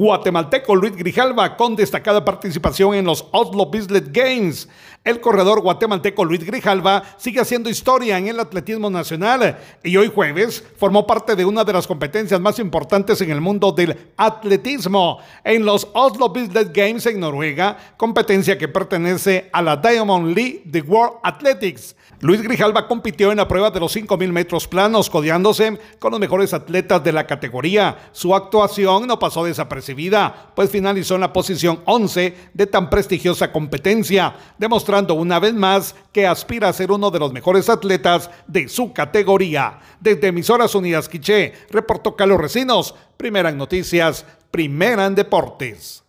guatemalteco Luis Grijalva con destacada participación en los Oslo Business Games. El corredor guatemalteco Luis Grijalva sigue haciendo historia en el atletismo nacional y hoy jueves formó parte de una de las competencias más importantes en el mundo del atletismo en los Oslo Business Games en Noruega, competencia que pertenece a la Diamond League de World Athletics. Luis Grijalva compitió en la prueba de los 5.000 metros planos, codeándose con los mejores atletas de la categoría. Su actuación no pasó desapercibida, pues finalizó en la posición 11 de tan prestigiosa competencia, demostrando una vez más que aspira a ser uno de los mejores atletas de su categoría. Desde Emisoras Unidas Quiché, reportó Carlos Recinos, primera en noticias, primera en deportes.